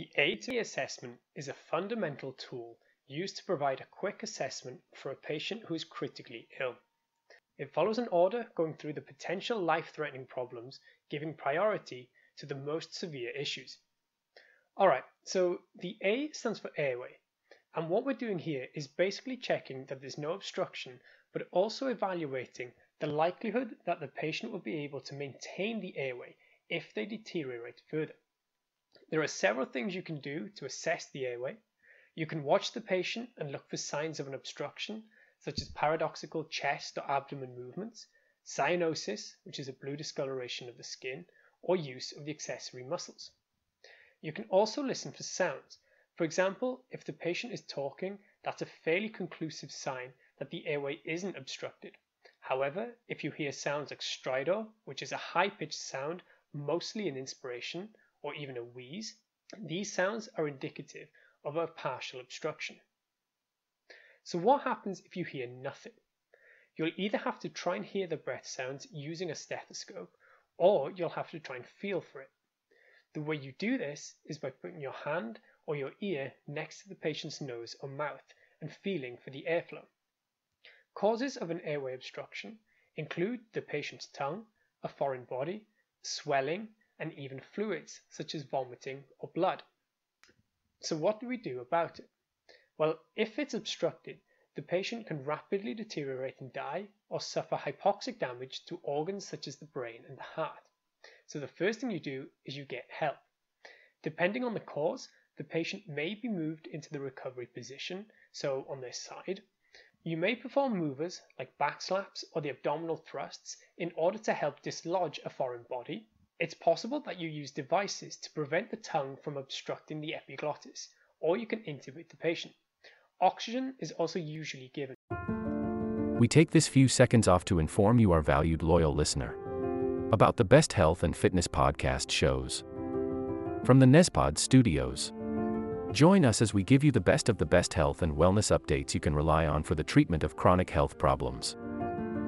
The A-to-E assessment is a fundamental tool used to provide a quick assessment for a patient who is critically ill. It follows an order going through the potential life-threatening problems, giving priority to the most severe issues. Alright, so the A stands for airway. And what we're doing here is basically checking that there's no obstruction, but also evaluating the likelihood that the patient will be able to maintain the airway if they deteriorate further. There are several things you can do to assess the airway. You can watch the patient and look for signs of an obstruction, such as paradoxical chest or abdomen movements, cyanosis, which is a blue discoloration of the skin, or use of the accessory muscles. You can also listen for sounds, for example, if the patient is talking, that's a fairly conclusive sign that the airway isn't obstructed. However, if you hear sounds like stridor, which is a high-pitched sound, mostly an inspiration, or even a wheeze, these sounds are indicative of a partial obstruction. So what happens if you hear nothing? You'll either have to try and hear the breath sounds using a stethoscope, or you'll have to try and feel for it. The way you do this is by putting your hand or your ear next to the patient's nose or mouth and feeling for the airflow. Causes of an airway obstruction include the patient's tongue, a foreign body, swelling, and even fluids such as vomiting or blood. So what do we do about it? Well, if it's obstructed, the patient can rapidly deteriorate and die or suffer hypoxic damage to organs such as the brain and the heart. So the first thing you do is you get help. Depending on the cause, the patient may be moved into the recovery position, so on their side. You may perform movers like back slaps or the abdominal thrusts in order to help dislodge a foreign body. It's possible that you use devices to prevent the tongue from obstructing the epiglottis, or you can intubate the patient. Oxygen is also usually given. We take this few seconds off to inform you, our valued loyal listener, about the best health and fitness podcast shows from the Nespod studios. Join us as we give you the best of the best health and wellness updates you can rely on for the treatment of chronic health problems.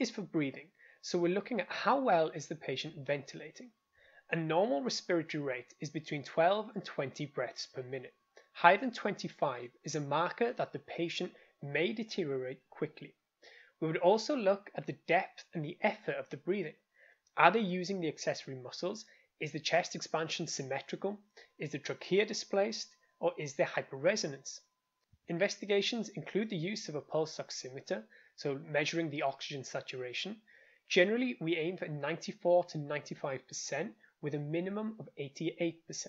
Is for breathing, so we're looking at how well is the patient ventilating. A normal respiratory rate is between 12 and 20 breaths per minute. Higher than 25 is a marker that the patient may deteriorate quickly. We would also look at the depth and the effort of the breathing. Are they using the accessory muscles? Is the chest expansion symmetrical? Is the trachea displaced? Or is there hyperresonance? Investigations include the use of a pulse oximeter, so measuring the oxygen saturation. Generally, we aim for 94 to 95% with a minimum of 88%.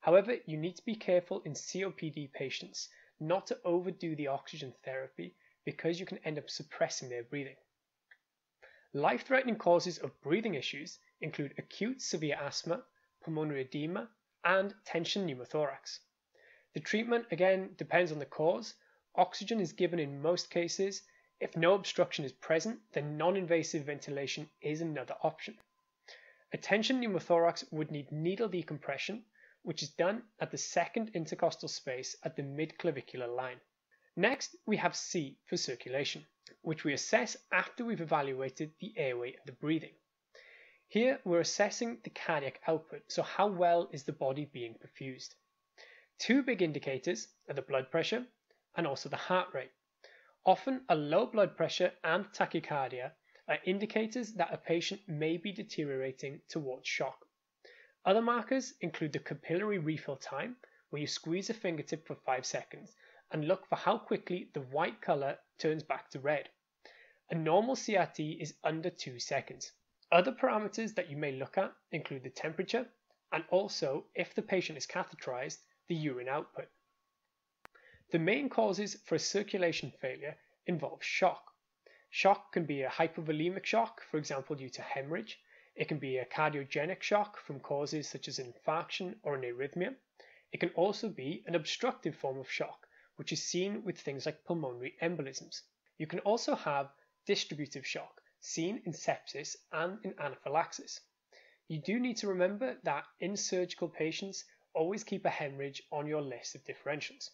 However, you need to be careful in COPD patients not to overdo the oxygen therapy because you can end up suppressing their breathing. Life threatening causes of breathing issues include acute severe asthma, pulmonary edema, and tension pneumothorax. The treatment again depends on the cause. Oxygen is given in most cases. If no obstruction is present, then non invasive ventilation is another option. A tension pneumothorax would need needle decompression, which is done at the second intercostal space at the midclavicular line. Next, we have C for circulation, which we assess after we've evaluated the airway and the breathing. Here, we're assessing the cardiac output, so how well is the body being perfused. Two big indicators are the blood pressure and also the heart rate. Often, a low blood pressure and tachycardia are indicators that a patient may be deteriorating towards shock. Other markers include the capillary refill time, where you squeeze a fingertip for 5 seconds and look for how quickly the white color turns back to red. A normal CRT is under 2 seconds. Other parameters that you may look at include the temperature and also, if the patient is catheterized, the urine output. The main causes for a circulation failure involve shock. Shock can be a hypovolemic shock, for example, due to hemorrhage, it can be a cardiogenic shock from causes such as infarction or an arrhythmia. It can also be an obstructive form of shock, which is seen with things like pulmonary embolisms. You can also have distributive shock, seen in sepsis and in anaphylaxis. You do need to remember that in surgical patients, always keep a hemorrhage on your list of differentials.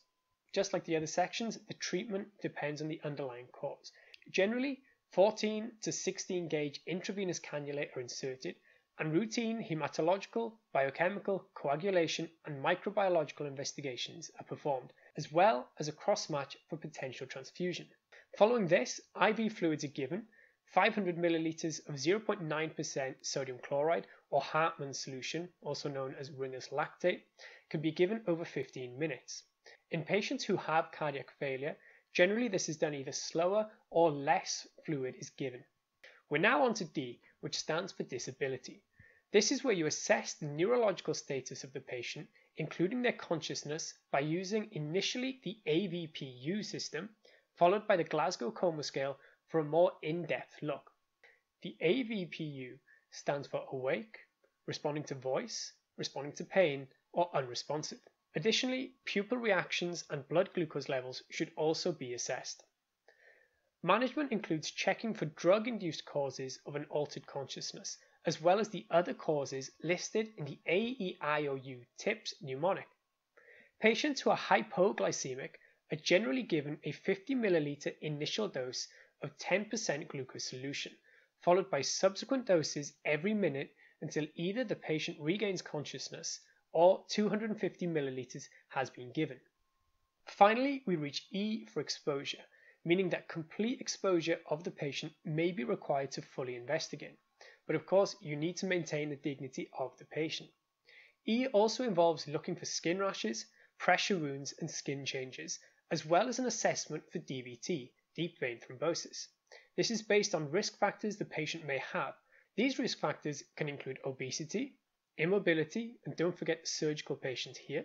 Just like the other sections, the treatment depends on the underlying cause. Generally, 14 to 16 gauge intravenous cannulae are inserted, and routine hematological, biochemical, coagulation, and microbiological investigations are performed, as well as a cross match for potential transfusion. Following this, IV fluids are given 500 milliliters of 0.9% sodium chloride or Hartmann's solution, also known as Ringer's lactate, can be given over 15 minutes. In patients who have cardiac failure, Generally, this is done either slower or less fluid is given. We're now on to D, which stands for disability. This is where you assess the neurological status of the patient, including their consciousness, by using initially the AVPU system, followed by the Glasgow Coma Scale for a more in depth look. The AVPU stands for awake, responding to voice, responding to pain, or unresponsive. Additionally, pupil reactions and blood glucose levels should also be assessed. Management includes checking for drug induced causes of an altered consciousness, as well as the other causes listed in the AEIOU TIPS mnemonic. Patients who are hypoglycemic are generally given a 50 milliliter initial dose of 10% glucose solution, followed by subsequent doses every minute until either the patient regains consciousness or 250 milliliters has been given. Finally, we reach E for exposure, meaning that complete exposure of the patient may be required to fully investigate. But of course, you need to maintain the dignity of the patient. E also involves looking for skin rashes, pressure wounds, and skin changes, as well as an assessment for DVT, deep vein thrombosis. This is based on risk factors the patient may have. These risk factors can include obesity, immobility, and don't forget the surgical patients here,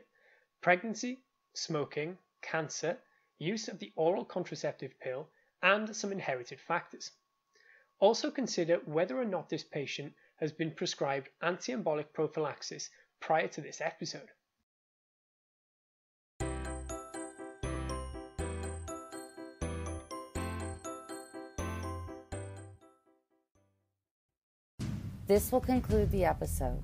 pregnancy, smoking, cancer, use of the oral contraceptive pill, and some inherited factors. Also consider whether or not this patient has been prescribed antiembolic prophylaxis prior to this episode. This will conclude the episode.